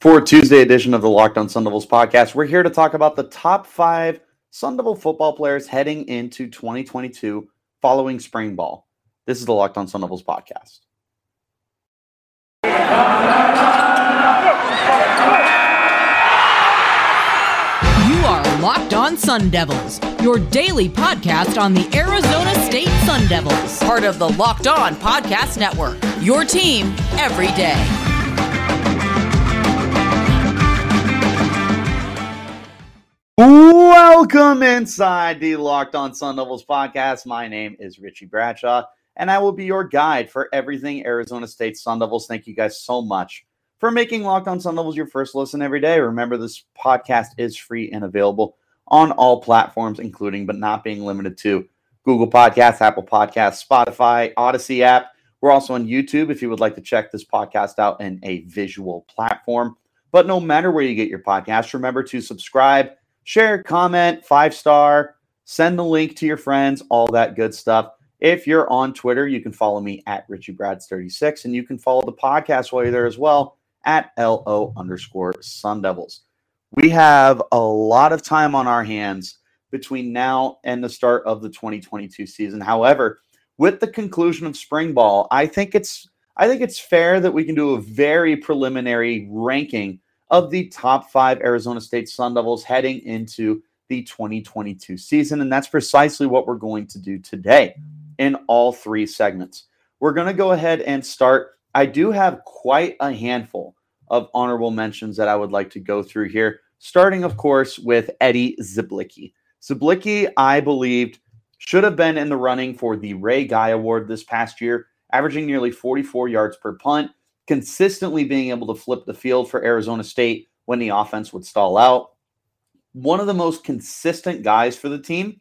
For Tuesday edition of the Locked On Sun Devils podcast, we're here to talk about the top five Sun Devil football players heading into 2022 following spring ball. This is the Locked On Sun Devils podcast. You are Locked On Sun Devils, your daily podcast on the Arizona State Sun Devils, part of the Locked On Podcast Network. Your team every day. Welcome inside the Locked On Sun Devils podcast. My name is Richie Bradshaw, and I will be your guide for everything Arizona State Sun Devils. Thank you guys so much for making Locked On Sun Devils your first listen every day. Remember, this podcast is free and available on all platforms, including but not being limited to Google Podcasts, Apple Podcasts, Spotify, Audacy app. We're also on YouTube if you would like to check this podcast out in a visual platform. But no matter where you get your podcast, remember to subscribe share, comment, five star, send the link to your friends, all that good stuff. If you're on Twitter, you can follow me at RichieBrads36, and you can follow the podcast while you're there as well at LO underscore Sun Devils. We have a lot of time on our hands between now and the start of the 2022 season. However, with the conclusion of spring ball, I think it's I think it's fair that we can do a very preliminary ranking of the top five Arizona State Sun Devils heading into the 2022 season. And that's precisely what we're going to do today in all three segments. We're going to go ahead and start. I do have quite a handful of honorable mentions that I would like to go through here, starting, of course, with Eddie Czaplicki. Czaplicki, I believed, should have been in the running for the Ray Guy Award this past year, averaging nearly 44 yards per punt consistently being able to flip the field for Arizona State when the offense would stall out. One of the most consistent guys for the team.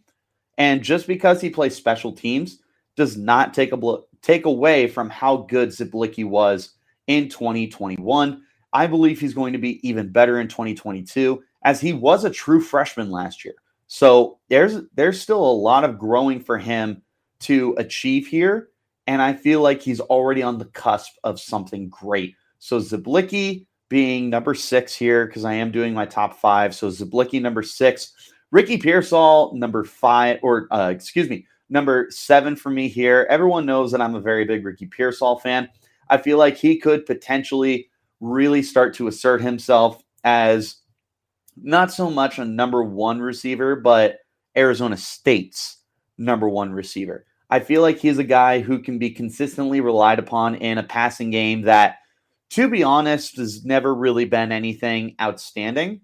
And just because he plays special teams does not take a bl- take away from how good Czaplicki was in 2021. I believe he's going to be even better in 2022 as he was a true freshman last year. So there's there's still a lot of growing for him to achieve here and I feel like he's already on the cusp of something great. So Czaplicki being number six here because I am doing my top five. So Czaplicki number six, Ricky Pearsall number five, or uh, excuse me, number seven for me here. Everyone knows that I'm a very big Ricky Pearsall fan. I feel like he could potentially really start to assert himself as not so much a number one receiver, but Arizona State's number one receiver. I feel like he's a guy who can be consistently relied upon in a passing game that, to be honest, has never really been anything outstanding.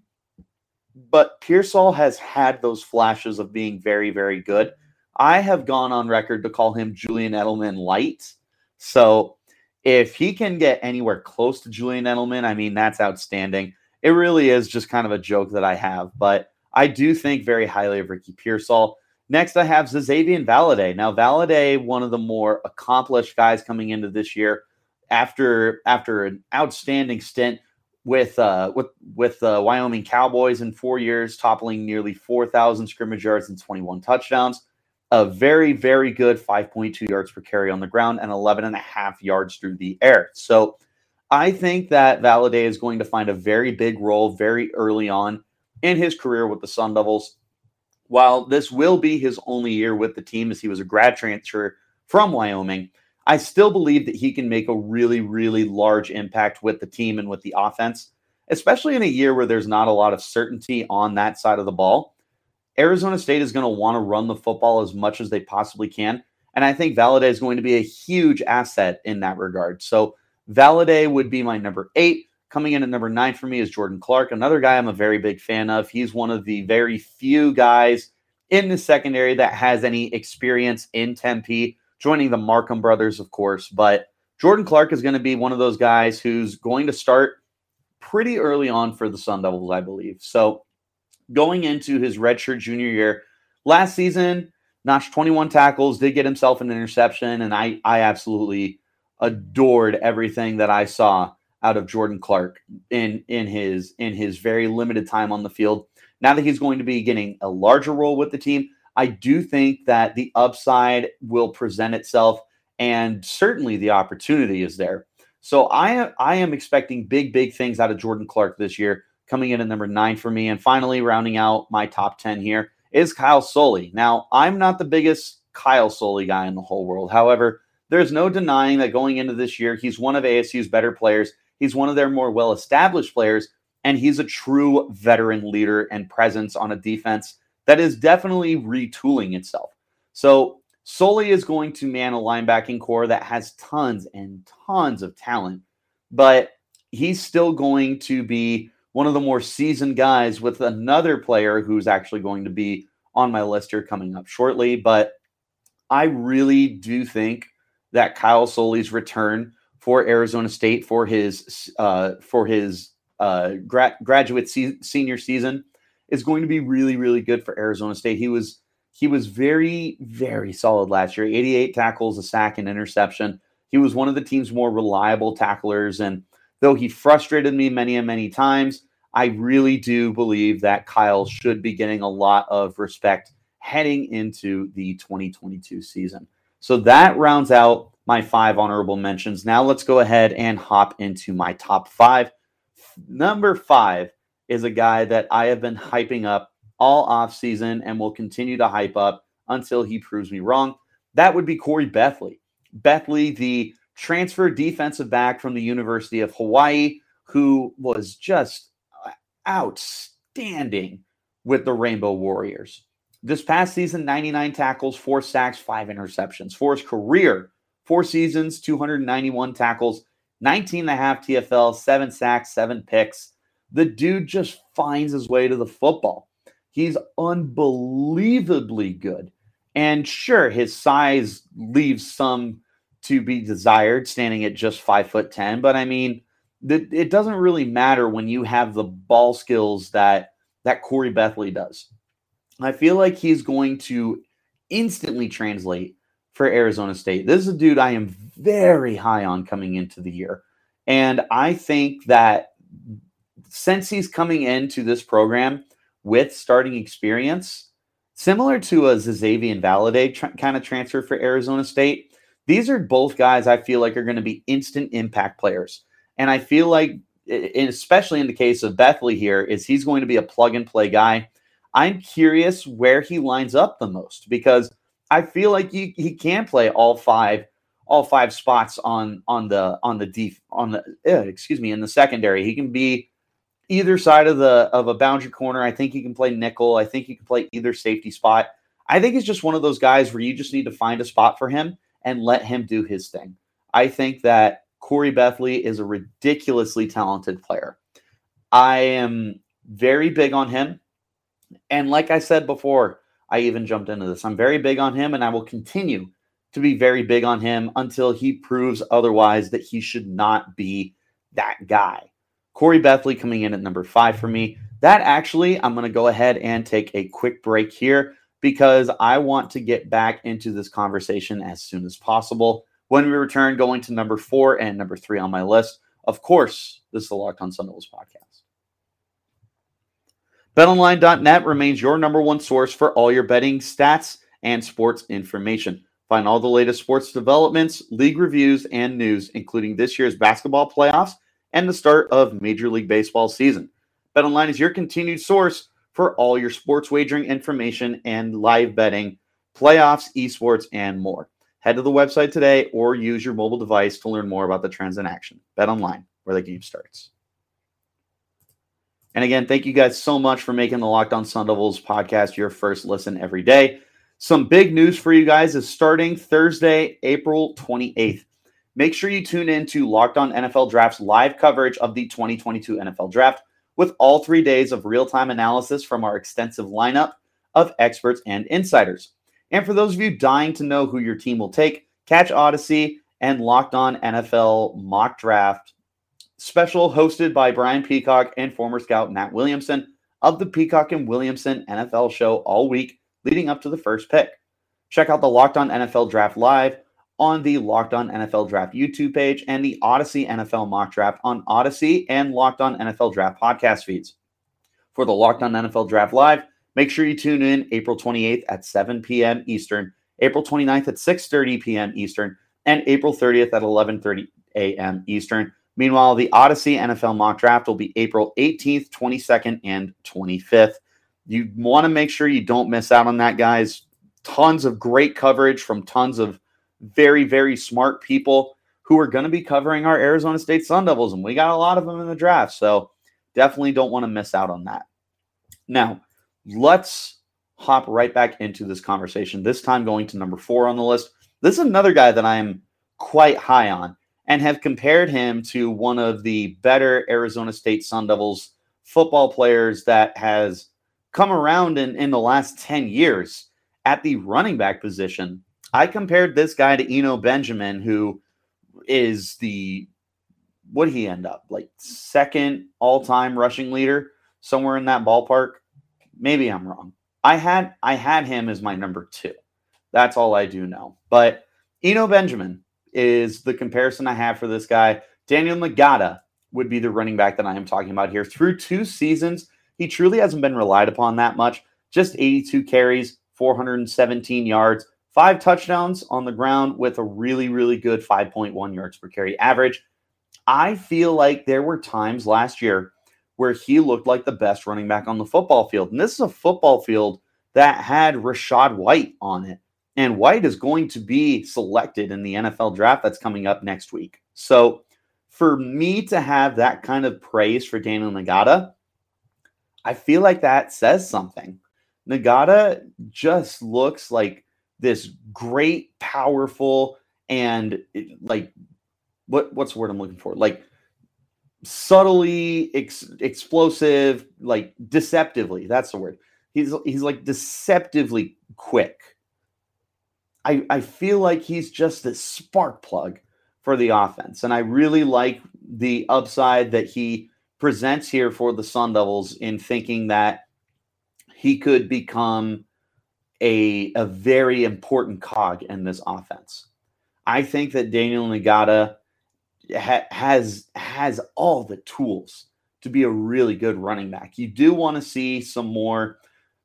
But Pearsall has had those flashes of being very, very good. I have gone on record to call him Julian Edelman light. So if he can get anywhere close to Julian Edelman, I mean, that's outstanding. It really is just kind of a joke that I have. But I do think very highly of Ricky Pearsall. Next, I have Xazavian Valladay. Now, Valladay, one of the more accomplished guys coming into this year, after after an outstanding stint with uh, with with the uh, Wyoming Cowboys in four years, toppling nearly four thousand scrimmage yards and twenty one touchdowns. A very very good five point two yards per carry on the ground and 11 and a half yards through the air. So, I think that Valladay is going to find a very big role very early on in his career with the Sun Devils while this will be his only year with the team as he was a grad transfer from Wyoming, I still believe that he can make a really, really large impact with the team and with the offense, especially in a year where there's not a lot of certainty on that side of the ball. Arizona State is going to want to run the football as much as they possibly can. And I think Valladay is going to be a huge asset in that regard. So Valladay would be my number eight. Coming in at number nine for me is Jordan Clark, another guy I'm a very big fan of. He's one of the very few guys in the secondary that has any experience in Tempe, joining the Markham brothers, of course. But Jordan Clark is going to be one of those guys who's going to start pretty early on for the Sun Devils, I believe. So going into his redshirt junior year, last season, notched 21 tackles, did get himself an interception, and I I absolutely adored everything that I saw out of Jordan Clark in in his in his very limited time on the field. Now that he's going to be getting a larger role with the team, I do think that the upside will present itself and certainly the opportunity is there. So I I am expecting big big things out of Jordan Clark this year, coming in at number nine for me, and finally rounding out my top ten here is Kyle Soelle. Now I'm not the biggest Kyle Soelle guy in the whole world. However, there's no denying that going into this year, he's one of ASU's better players. He's one of their more well established players, and he's a true veteran leader and presence on a defense that is definitely retooling itself. So, Soelle is going to man a linebacking core that has tons and tons of talent, but he's still going to be one of the more seasoned guys with another player who's actually going to be on my list here coming up shortly. But I really do think that Kyle Soelle's return for Arizona State for his uh, for his uh, gra- graduate se- senior season is going to be really really good for Arizona State. He was he was very very solid last year. 88 tackles, a sack, and interception. He was one of the team's more reliable tacklers, and though he frustrated me many and many times, I really do believe that Kyle should be getting a lot of respect heading into the 2022 season. So that rounds out my five honorable mentions. Now let's go ahead and hop into my top five. Number five is a guy that I have been hyping up all off season and will continue to hype up until he proves me wrong. That would be Khoury Bethley. Bethley, the transfer defensive back from the University of Hawaii, who was just outstanding with the Rainbow Warriors. This past season, 99 tackles, four sacks, five interceptions. For his career, four seasons, 291 tackles, 19 and a half TFL, seven sacks, seven picks. The dude just finds his way to the football. He's unbelievably good. And sure, his size leaves some to be desired, standing at just five foot 10. But I mean, it doesn't really matter when you have the ball skills that that Khoury Bethley does. I feel like he's going to instantly translate for Arizona State. This is a dude I am very high on coming into the year. And I think that since he's coming into this program with starting experience, similar to a Xazavian Valladay tr- kind of transfer for Arizona State, these are both guys I feel like are going to be instant impact players. And I feel like, especially in the case of Bethley here, is he's going to be a plug and play guy I'm curious where he lines up the most because I feel like he, he can play all five all five spots on on the on the deep on the uh, excuse me in the secondary. He can be either side of the of a boundary corner. I think he can play nickel. I think he can play either safety spot. I think he's just one of those guys where you just need to find a spot for him and let him do his thing. I think that Khoury Bethley is a ridiculously talented player. I am very big on him. And like I said before, I even jumped into this. I'm very big on him, and I will continue to be very big on him until he proves otherwise that he should not be that guy. Khoury Bethley coming in at number five for me. That actually, I'm going to go ahead and take a quick break here because I want to get back into this conversation as soon as possible. When we return, going to number four and number three on my list. Of course, this is the Locked on Sun Devils podcast. BetOnline.net remains your number one source for all your betting stats and sports information. Find all the latest sports developments, league reviews, and news, including this year's basketball playoffs and the start of Major League Baseball season. BetOnline is your continued source for all your sports wagering information and live betting, playoffs, esports, and more. Head to the website today or use your mobile device to learn more about the trends in action. BetOnline, where the game starts. And again, thank you guys so much for making the Locked On Sun Devils podcast your first listen every day. Some big news for you guys is starting Thursday, April 28th. Make sure you tune in to Locked On NFL Draft's live coverage of the 2022 NFL Draft with all three days of real time analysis from our extensive lineup of experts and insiders. And for those of you dying to know who your team will take, catch Audacy and Locked On NFL Mock Draft special hosted by Brian Peacock and former scout Matt Williamson of the Peacock and Williamson NFL show all week leading up to the first pick. Check out the Locked On NFL Draft Live on the Locked On NFL Draft YouTube page and the Audacy NFL Mock Draft on Audacy and Locked On NFL Draft podcast feeds. For the Locked On NFL Draft Live, make sure you tune in April 28th at 7 p.m. Eastern, April 29th at 6:30 p.m. Eastern, and April 30th at 11:30 a.m. Eastern. Meanwhile, the Audacy NFL mock draft will be April 18th, 22nd, and 25th. You want to make sure you don't miss out on that, guys. Tons of great coverage from tons of very, very smart people who are going to be covering our Arizona State Sun Devils, and we got a lot of them in the draft. So definitely don't want to miss out on that. Now, let's hop right back into this conversation, this time going to number four on the list. This is another guy that I'm quite high on and have compared him to one of the better Arizona State Sun Devils football players that has come around in, in the last 10 years at the running back position. I compared this guy to Eno Benjamin, who is the what he end up like second all-time rushing leader somewhere in that ballpark? Maybe i'm wrong. I had i had him as my number two. That's all i do know. But eno benjamin is the comparison I have for this guy. Daniel Ngata would be the running back that I am talking about here. Through two seasons, he truly hasn't been relied upon that much. Just 82 carries, 417 yards, five touchdowns on the ground with a really, really good 5.1 yards per carry average. I feel like there were times last year where he looked like the best running back on the football field. And this is a football field that had Rachaad White on it. And White is going to be selected in the NFL draft that's coming up next week. So for me to have that kind of praise for Daniel Ngata, I feel like that says something. Ngata just looks like this great, powerful, and like what what's the word I'm looking for? Like subtly ex- explosive, like deceptively. That's the word. He's he's like deceptively quick I, I feel like he's just this spark plug for the offense. And I really like the upside that he presents here for the Sun Devils in thinking that he could become a, a very important cog in this offense. I think that Daniel Ngata ha- has has all the tools to be a really good running back. You do want to see some more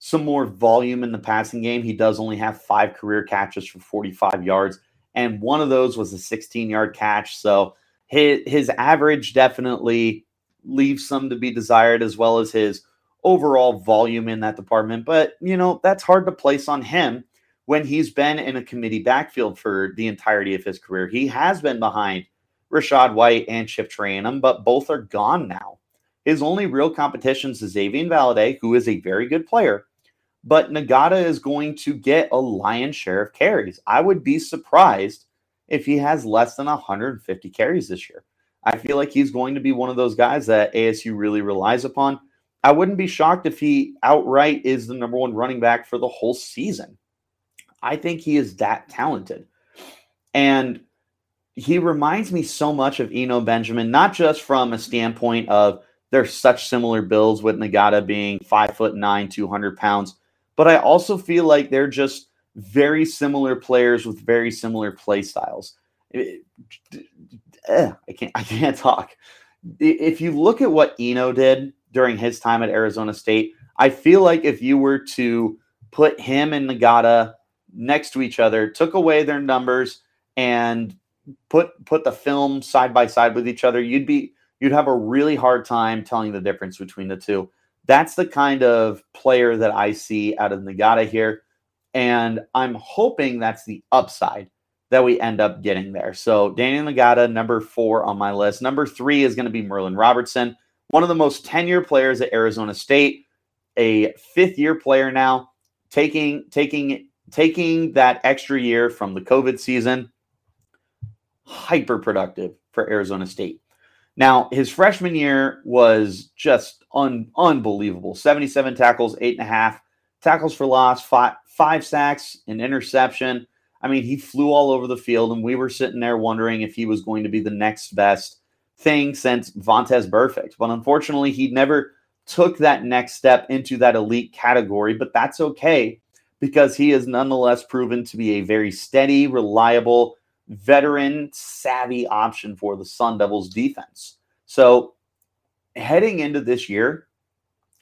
some more volume in the passing game. He does only have five career catches for 45 yards, and one of those was a 16 yard catch. So his, his average definitely leaves some to be desired, as well as his overall volume in that department. But, you know, that's hard to place on him when he's been in a committee backfield for the entirety of his career. He has been behind Rachaad White and Chip Trayanum, but both are gone now. His only real competition is Xavier Valladay, who is a very good player, but Ngata is going to get a lion's share of carries. I would be surprised if he has less than 150 carries this year. I feel like he's going to be one of those guys that ASU really relies upon. I wouldn't be shocked if he outright is the number one running back for the whole season. I think he is that talented. And he reminds me so much of Eno Benjamin, not just from a standpoint of they're such similar builds with Ngata being five foot nine, 200 pounds, but I also feel like they're just very similar players with very similar play styles. It, eh, I can't I can't talk. If you look at what Eno did during his time at Arizona State, I feel like if you were to put him and Ngata next to each other, took away their numbers, and put put the film side by side with each other, you'd be you'd have a really hard time telling the difference between the two. That's the kind of player that I see out of Ngata here. And I'm hoping that's the upside that we end up getting there. So Daniel Ngata, number four on my list. Number three is going to be Merlin Robertson, one of the most tenure players at Arizona State, a fifth year player now, taking taking taking that extra year from the COVID season. Hyper productive for Arizona State. Now, his freshman year was just un- unbelievable 77 tackles, eight and a half tackles for loss, five, five sacks, an interception. I mean, he flew all over the field, and we were sitting there wondering if he was going to be the next best thing since Vontaze Burfict. But unfortunately, he never took that next step into that elite category, but that's okay because he is nonetheless proven to be a very steady, reliable, veteran savvy option for the Sun Devils defense. So heading into this year,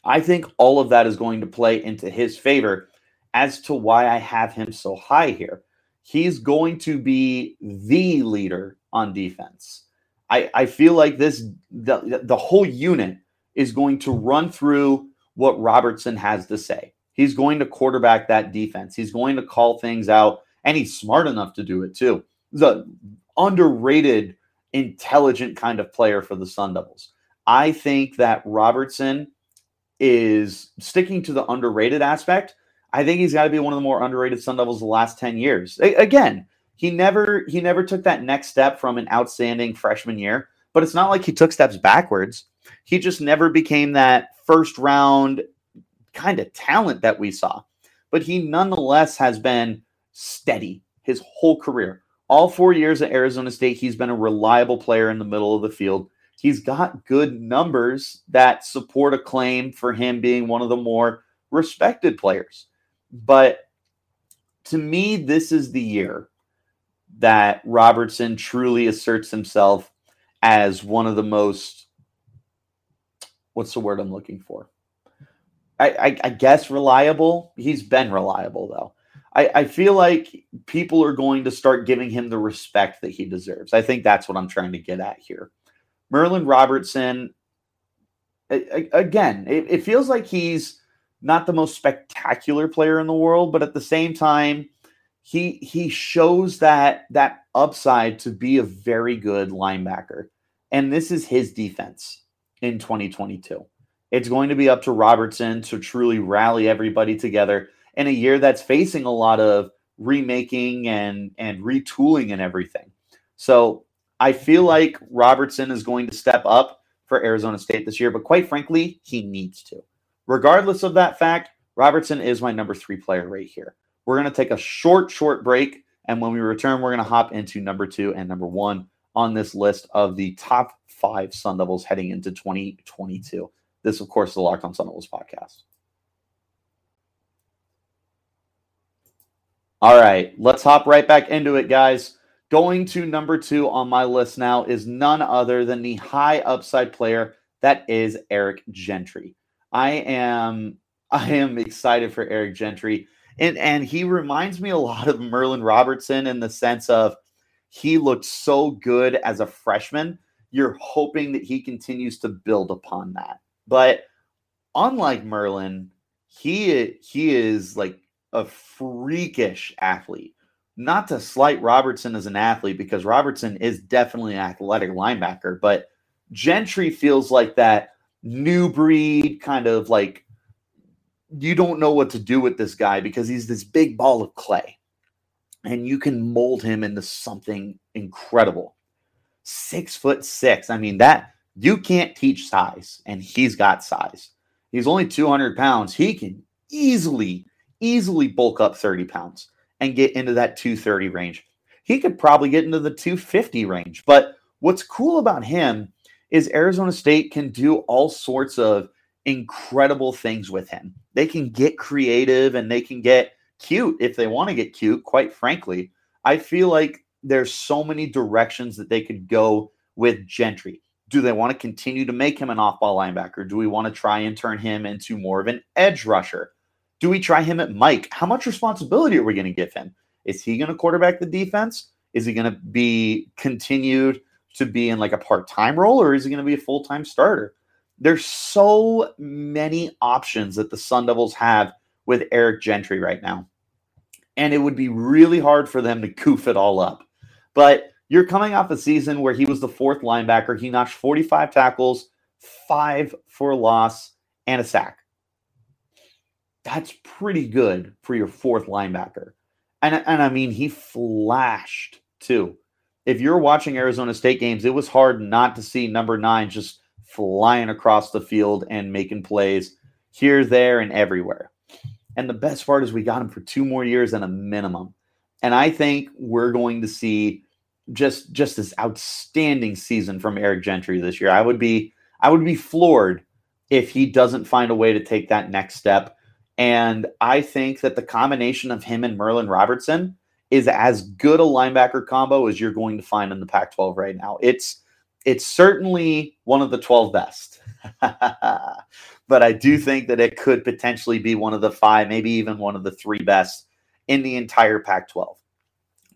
I think all of that is going to play into his favor as to why I have him so high here. he's going to be the leader on defense. I, I feel like this the, the whole unit is going to run through what Robertson has to say. He's going to quarterback that defense. He's going to call things out, and he's smart enough to do it too. The underrated, intelligent kind of player for the Sun Devils. I think that Robertson is sticking to the underrated aspect. I think he's got to be one of the more underrated Sun Devils the last 10 years. A- again, he never he never took that next step from an outstanding freshman year, but it's not like he took steps backwards. He just never became that first round kind of talent that we saw. But he nonetheless has been steady his whole career. All 4 years at Arizona State, he's been a reliable player in the middle of the field. He's got good numbers that support a claim for him being one of the more respected players. But to me, this is the year that Robertson truly asserts himself as one of the most what's the word I'm looking for? I, I, I guess reliable. He's been reliable though. I, I feel like people are going to start giving him the respect that he deserves. I think that's what I'm trying to get at here. Merlin Robertson, again, it, it feels like he's not the most spectacular player in the world, but at the same time, he he shows that that upside to be a very good linebacker. And this is his defense in 2022. It's going to be up to Robertson to truly rally everybody together in a year that's facing a lot of remaking and and retooling and everything. So I feel like Robertson is going to step up for Arizona State this year, but quite frankly, he needs to. Regardless of that fact, Robertson is my number three player right here. We're going to take a short, short break. And when we return, we're going to hop into number two and number one on this list of the top five Sun Devils heading into 2022. This, of course, is the Locked on Sun Devils podcast. All right, let's hop right back into it, guys. Going to number two on my list now is none other than the high upside player that is Eric Gentry. I am I am excited for Eric Gentry. And and he reminds me a lot of Merlin Robertson in the sense of he looked so good as a freshman. You're hoping that he continues to build upon that. But unlike Merlin, he he is like a freakish athlete. Not to slight Robertson as an athlete because Robertson is definitely an athletic linebacker, but Gentry feels like that new breed kind of like you don't know what to do with this guy because he's this big ball of clay and you can mold him into something incredible. Six foot six. I mean, that you can't teach size, and he's got size. He's only 200 pounds. He can easily, easily bulk up 30 pounds and get into that 230 range. He could probably get into the 250 range. But what's cool about him is Arizona State can do all sorts of incredible things with him. They can get creative and they can get cute if they want to get cute, quite frankly. I feel like there's so many directions that they could go with Gentry. Do they want to continue to make him an off ball linebacker? Do we want to try and turn him into more of an edge rusher? Do we try him at Mike? How much responsibility are we going to give him? Is he going to quarterback the defense? Is he going to be continued to be in like a part-time role or is he going to be a full-time starter? There's so many options that the Sun Devils have with Eric Gentry right now. And it would be really hard for them to goof it all up. But you're coming off a season where he was the fourth linebacker. He notched 45 tackles, five for loss, and a sack. That's pretty good for your fourth linebacker. And, and I mean, he flashed too if you're watching Arizona State games, it was hard not to see number nine just flying across the field and making plays here, there, and everywhere. And the best part is we got him for two more years and a minimum. And I think we're going to see just just this outstanding season from Eric Gentry this year. I would be I would be floored if he doesn't find a way to take that next step. And I think that the combination of him and Merlin Robertson is as good a linebacker combo as you're going to find in the Pac-12 right now. It's it's certainly one of the 12 best. but I do think that it could potentially be one of the five, maybe even one of the three best in the entire Pac 12.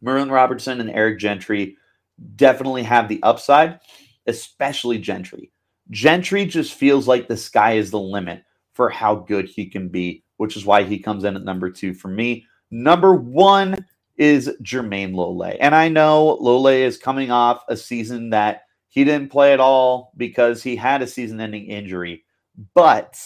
Merlin Robertson and Eric Gentry definitely have the upside, especially Gentry. Gentry just feels like the sky is the limit for how good he can be, which is why he comes in at number two for me. Number one is Jermayne Lole. And I know Lole is coming off a season that he didn't play at all because he had a season ending injury. But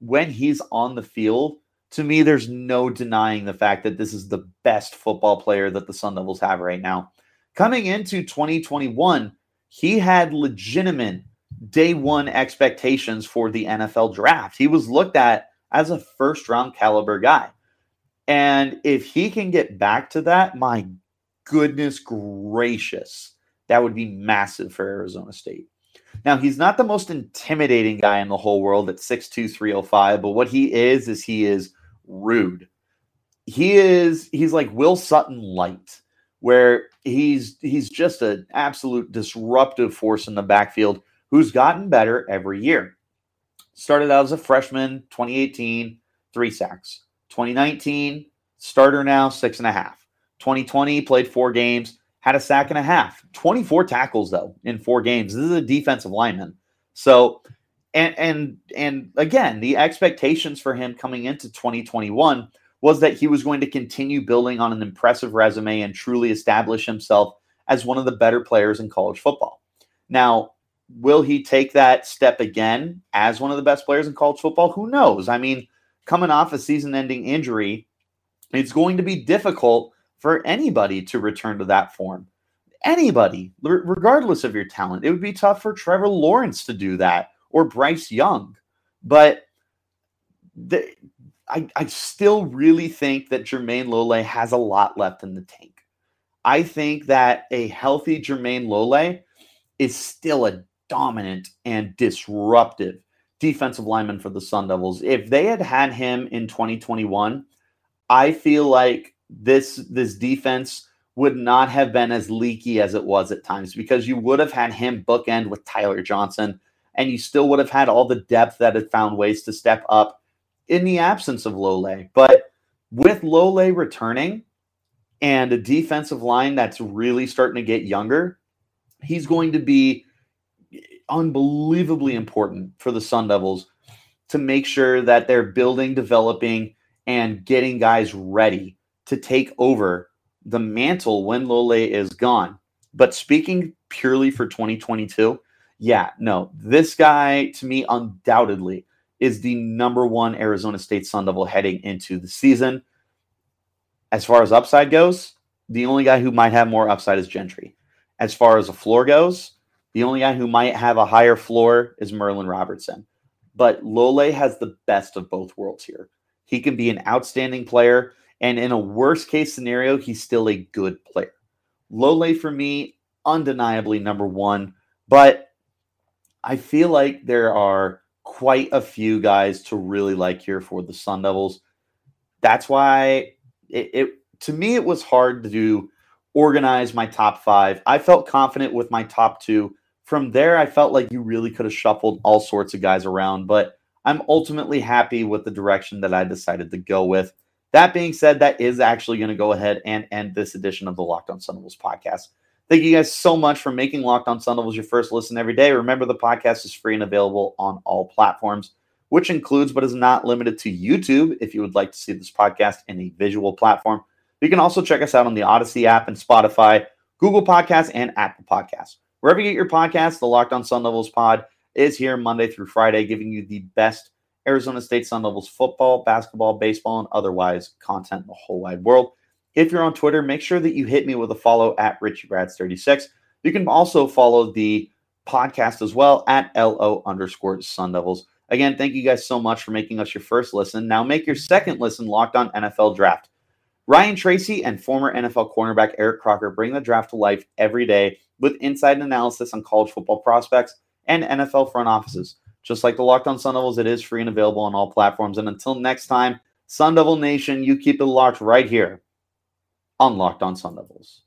when he's on the field, to me, there's no denying the fact that this is the best football player that the Sun Devils have right now. Coming into 2021, he had legitimate day one expectations for the NFL draft. He was looked at as a first round caliber guy. And if he can get back to that, my goodness gracious, that would be massive for Arizona State. Now, he's not the most intimidating guy in the whole world at 6'2, 305, but what he is, is he is rude. He is, he's like Will Sutton light, where he's he's just an absolute disruptive force in the backfield who's gotten better every year. Started out as a freshman, 2018, three sacks. 2019, starter now, six and a half. 2020, played four games, had a sack and a half. 24 tackles, though, in four games. This is a defensive lineman. So, and and and again, the expectations for him coming into 2021 was that he was going to continue building on an impressive resume and truly establish himself as one of the better players in college football. Now, will he take that step again as one of the best players in college football? Who knows? I mean, coming off a season ending injury, it's going to be difficult for anybody to return to that form. Anybody, regardless of your talent. It would be tough for Trevor Lawrence to do that or Bryce Young. But the, I, I still really think that Jermayne Lole has a lot left in the tank. I think that a healthy Jermayne Lole is still a dominant and disruptive defensive lineman for the Sun Devils. If they had had him in 2021, I feel like this this defense would not have been as leaky as it was at times because you would have had him bookend with Tyler Johnson and you still would have had all the depth that had found ways to step up in the absence of Lole. But with Lole returning and a defensive line that's really starting to get younger, he's going to be unbelievably important for the Sun Devils to make sure that they're building, developing, and getting guys ready to take over the mantle when Lole is gone. But speaking purely for 2022, yeah, no, this guy to me undoubtedly is the number one Arizona State Sun Devil heading into the season. As far as upside goes, the only guy who might have more upside is Gentry. As far as a floor goes, the only guy who might have a higher floor is Merlin Robertson. But Lole has the best of both worlds here. He can be an outstanding player, and in a worst case scenario, he's still a good player. Lole, for me, undeniably number one, but I feel like there are quite a few guys to really like here for the Sun Devils. That's why it, it to me it was hard to organize my top five. I felt confident with my top two from there, I felt like you really could have shuffled all sorts of guys around, but I'm ultimately happy with the direction that I decided to go with. That being said, that is actually going to go ahead and end this edition of the Locked On Sun Devils podcast. Thank you guys so much for making Locked On Sun Devils your first listen every day. Remember, the podcast is free and available on all platforms, which includes but is not limited to YouTube. If you would like to see this podcast in a visual platform, you can also check us out on the Audacy app and Spotify, Google Podcasts, and Apple Podcasts. Wherever you get your podcast, the Locked On Sun Devils pod is here Monday through Friday, giving you the best Arizona State Sun Devils football, basketball, baseball, and otherwise content in the whole wide world. If you're on Twitter, make sure that you hit me with a follow at RichieBrads36. You can also follow the podcast as well at LO underscore Sun Devils. Again, thank you guys so much for making us your first listen. Now make your second listen locked on NFL draft. Ryan Tracy and former NFL cornerback Eric Crocker bring the draft to life every day with insight and analysis on college football prospects and NFL front offices. Just like the Locked On Sun Devils, it is free and available on all platforms. And until next time, Sun Devil Nation, you keep it locked right here on Locked On Sun Devils.